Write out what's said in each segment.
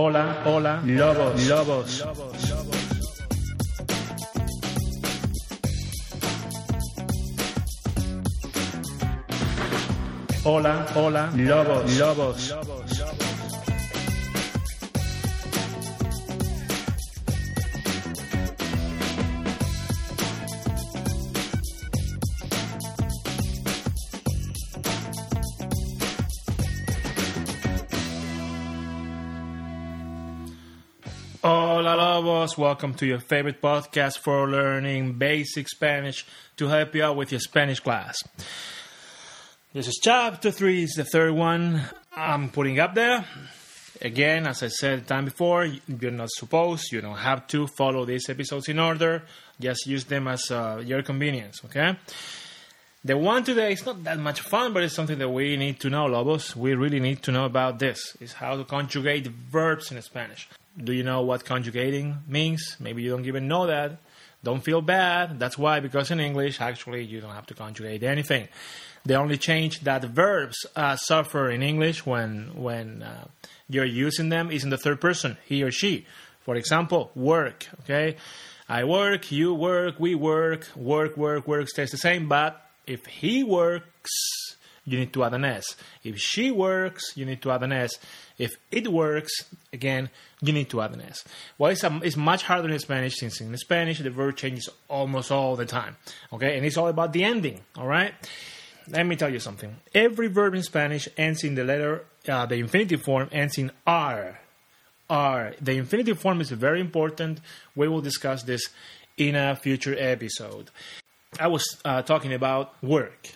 Hola, hola, lobos, lobos. Hola, hola, lobos, lobos. Hola Lobos, welcome to your favorite podcast for learning basic Spanish to help you out with your Spanish class. This is chapter 3, it's the third one I'm putting up there. Again, as I said the time before, you're not supposed, you don't have to follow these episodes in order, just use them as uh, your convenience, okay? The one today is not that much fun, but it's something that we need to know, Lobos. We really need to know about this. Is how to conjugate verbs in Spanish. Do you know what conjugating means? Maybe you don't even know that. Don't feel bad. That's why, because in English, actually, you don't have to conjugate anything. The only change that verbs uh, suffer in English when when uh, you're using them is in the third person, he or she. For example, work. Okay, I work, you work, we work, work, work, work stays the same. But if he works, you need to add an S. If she works, you need to add an S. If it works, again, you need to add an S. Well, it's, um, it's much harder in Spanish since in Spanish the verb changes almost all the time. Okay, and it's all about the ending. All right. Let me tell you something. Every verb in Spanish ends in the letter, uh, the infinitive form ends in R. R. The infinitive form is very important. We will discuss this in a future episode. I was uh, talking about work.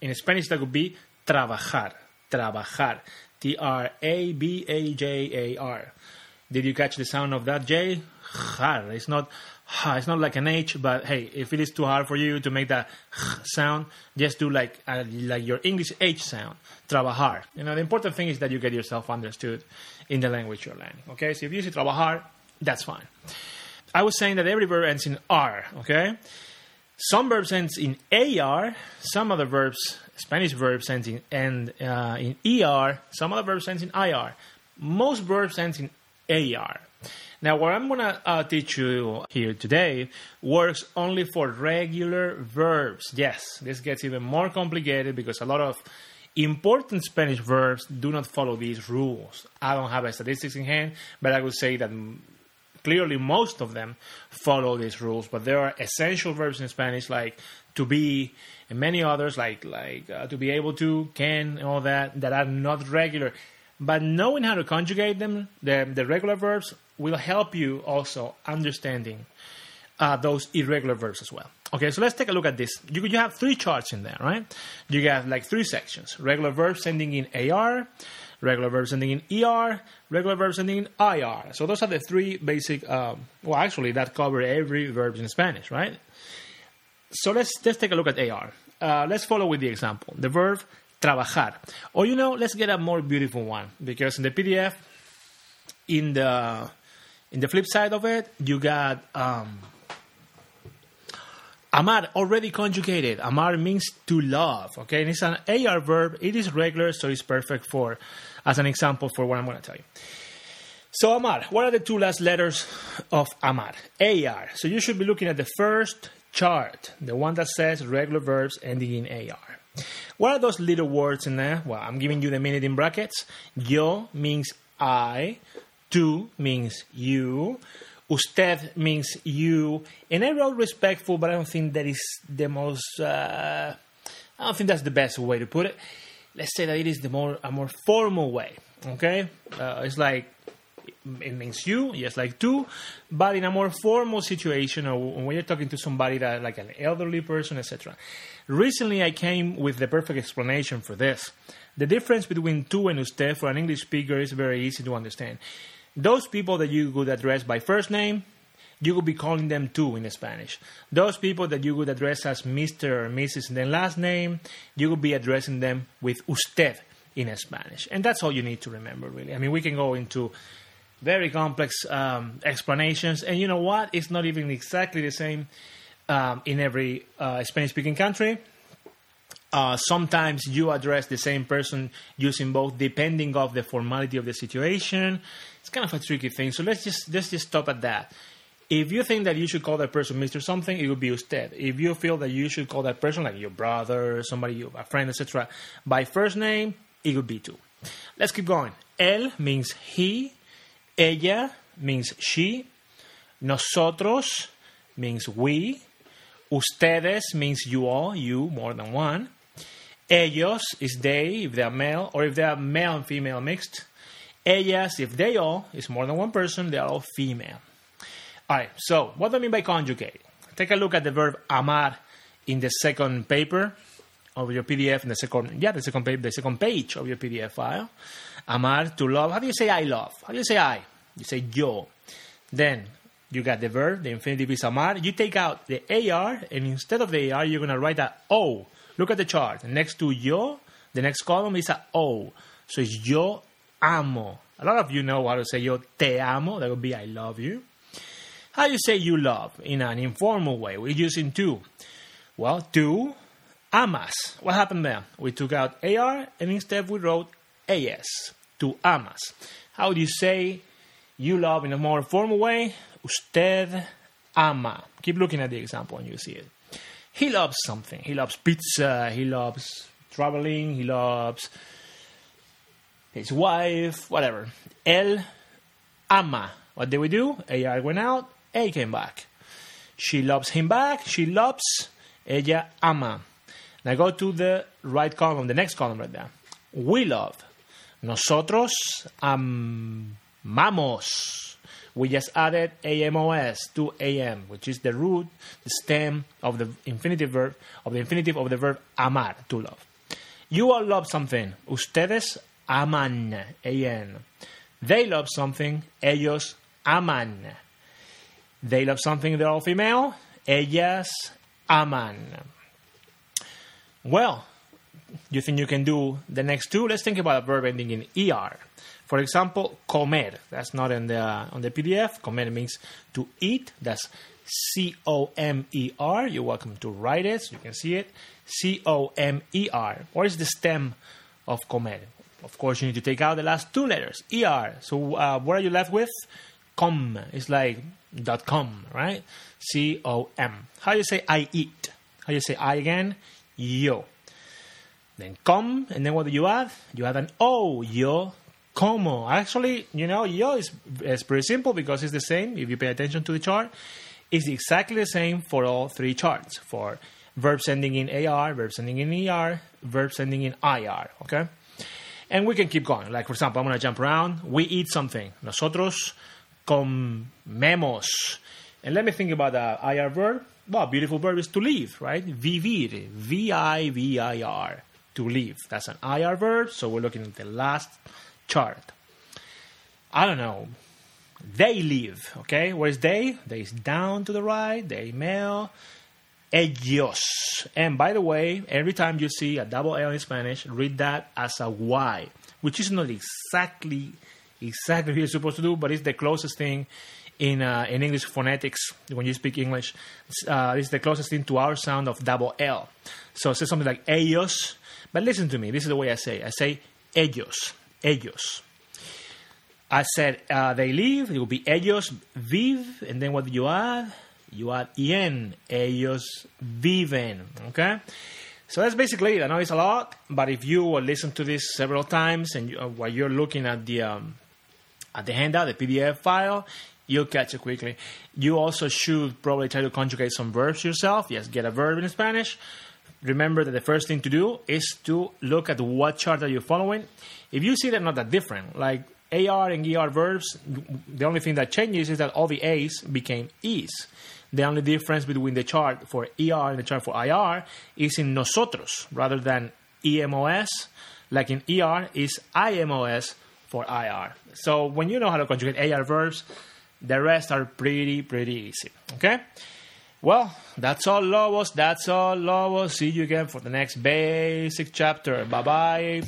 In Spanish, that would be trabajar. Trabajar. T R A B A J A R. Did you catch the sound of that J? Jar. It's not it's not like an H, but hey, if it is too hard for you to make that sound, just do like uh, like your English H sound. Trabajar. You know, the important thing is that you get yourself understood in the language you're learning. Okay, so if you say trabajar, that's fine. I was saying that every verb ends in R. Okay, some verbs ends in AR. Some other verbs, Spanish verbs ends in and uh, in ER. Some other verbs ends in IR. Most verbs ends in AR. Now, what I'm going to uh, teach you here today works only for regular verbs. Yes, this gets even more complicated because a lot of important Spanish verbs do not follow these rules. I don't have a statistics in hand, but I would say that clearly most of them follow these rules. But there are essential verbs in Spanish like to be and many others like like uh, to be able to, can, and all that that are not regular. But knowing how to conjugate them, the, the regular verbs, will help you also understanding uh, those irregular verbs as well. Okay, so let's take a look at this. You, you have three charts in there, right? You got like three sections regular verbs ending in AR, regular verbs ending in ER, regular verbs ending in IR. So those are the three basic, um, well, actually, that cover every verb in Spanish, right? So let's, let's take a look at AR. Uh, let's follow with the example. The verb trabajar. Or, you know, let's get a more beautiful one because in the PDF, in the in the flip side of it, you got um, amar already conjugated. Amar means to love. Okay, and it's an AR verb. It is regular, so it's perfect for as an example for what I'm going to tell you. So amar, what are the two last letters of amar? AR. So you should be looking at the first chart, the one that says regular verbs ending in AR. What are those little words in there? Well, I'm giving you the minute in brackets. Yo means I. Tú means you. Usted means you. And I wrote respectful, but I don't think that is the most. Uh, I don't think that's the best way to put it. Let's say that it is the more a more formal way. Okay, uh, it's like it means you, yes, like tú, but in a more formal situation or when you're talking to somebody that like an elderly person, etc. Recently, I came with the perfect explanation for this. The difference between tú and usted for an English speaker is very easy to understand. Those people that you could address by first name, you would be calling them tú in Spanish. Those people that you would address as Mr. or Mrs. and then last name, you would be addressing them with usted in Spanish. And that's all you need to remember, really. I mean, we can go into very complex um, explanations, and you know what? It's not even exactly the same um, in every uh, Spanish speaking country. Uh, sometimes you address the same person using both, depending of the formality of the situation. It's kind of a tricky thing. So let's just let's just stop at that. If you think that you should call that person Mr. Something, it would be usted. If you feel that you should call that person like your brother, somebody, a friend, etc., by first name, it would be tú. Let's keep going. Él means he. Ella means she. Nosotros means we. Ustedes means you all, you, more than one. Ellos is they, if they are male, or if they are male and female mixed. Ellas, if they all, is more than one person, they are all female. All right, so what do I mean by conjugate? Take a look at the verb amar in the second paper of your PDF, in the second, yeah, the second page, the second page of your PDF file. Amar, to love. How do you say I love? How do you say I? You say yo. Then you got the verb, the infinitive is amar. You take out the AR, and instead of the AR, you're going to write a O. Look at the chart. Next to yo, the next column is a O. So it's yo amo. A lot of you know how to say yo te amo. That would be I love you. How do you say you love in an informal way? We're using tú. Well, tú amas. What happened there? We took out AR and instead we wrote AS. Tú amas. How do you say you love in a more formal way? Usted ama. Keep looking at the example and you see it. He loves something. He loves pizza. He loves traveling. He loves his wife, whatever. Él ama. What did we do? AR went out. A came back. She loves him back. She loves. Ella ama. Now go to the right column, the next column right there. We love. Nosotros amamos. We just added amos to am, which is the root, the stem of the infinitive verb of the infinitive of the verb amar, to love. You all love something. Ustedes aman. An. They love something. Ellos aman. They love something. They're all female. Ellas aman. Well, you think you can do the next two? Let's think about a verb ending in er. For example, comer. That's not in the on the PDF. Comer means to eat. That's C O M E R. You're welcome to write it so you can see it. C O M E R. What is the stem of comer? Of course, you need to take out the last two letters, er. So, uh, what are you left with? Com. It's like dot com, right? C O M. How do you say I eat? How do you say I again? Yo. Then com, and then what do you add? You add an O. Yo como. Actually, you know, yo is, is pretty simple because it's the same. If you pay attention to the chart, it's exactly the same for all three charts. For verbs ending in AR, verbs ending in ER, verbs ending in IR, okay? And we can keep going. Like, for example, I'm going to jump around. We eat something. Nosotros comemos. And let me think about the IR verb. Well, beautiful verb is to live, right? Vivir. V I V I R. To live. That's an IR verb. So we're looking at the last chart. I don't know. They leave, okay? Where's they? They is down to the right. They male. Ellos. And by the way, every time you see a double L in Spanish, read that as a Y, which is not exactly exactly what you're supposed to do, but it's the closest thing in uh, in English phonetics when you speak English. Uh, it's the closest thing to our sound of double L. So say something like ellos, but listen to me. This is the way I say. I say ellos, ellos. I said uh, they live. It will be ellos vive, and then what do you add? You add en. Ellos viven. Okay. So that's basically it. I know it's a lot, but if you will listen to this several times and you, uh, while you're looking at the um, at the handout, the PDF file, you'll catch it quickly. You also should probably try to conjugate some verbs yourself. Yes, get a verb in Spanish. Remember that the first thing to do is to look at what chart are you following. If you see they're not that different, like AR and ER verbs, the only thing that changes is that all the A's became E's. The only difference between the chart for ER and the chart for IR is in nosotros rather than EMOS. Like in ER is IMOS for IR. So when you know how to conjugate AR verbs, the rest are pretty, pretty easy. Okay? Well, that's all, Lobos. That's all, Lobos. See you again for the next basic chapter. Bye bye.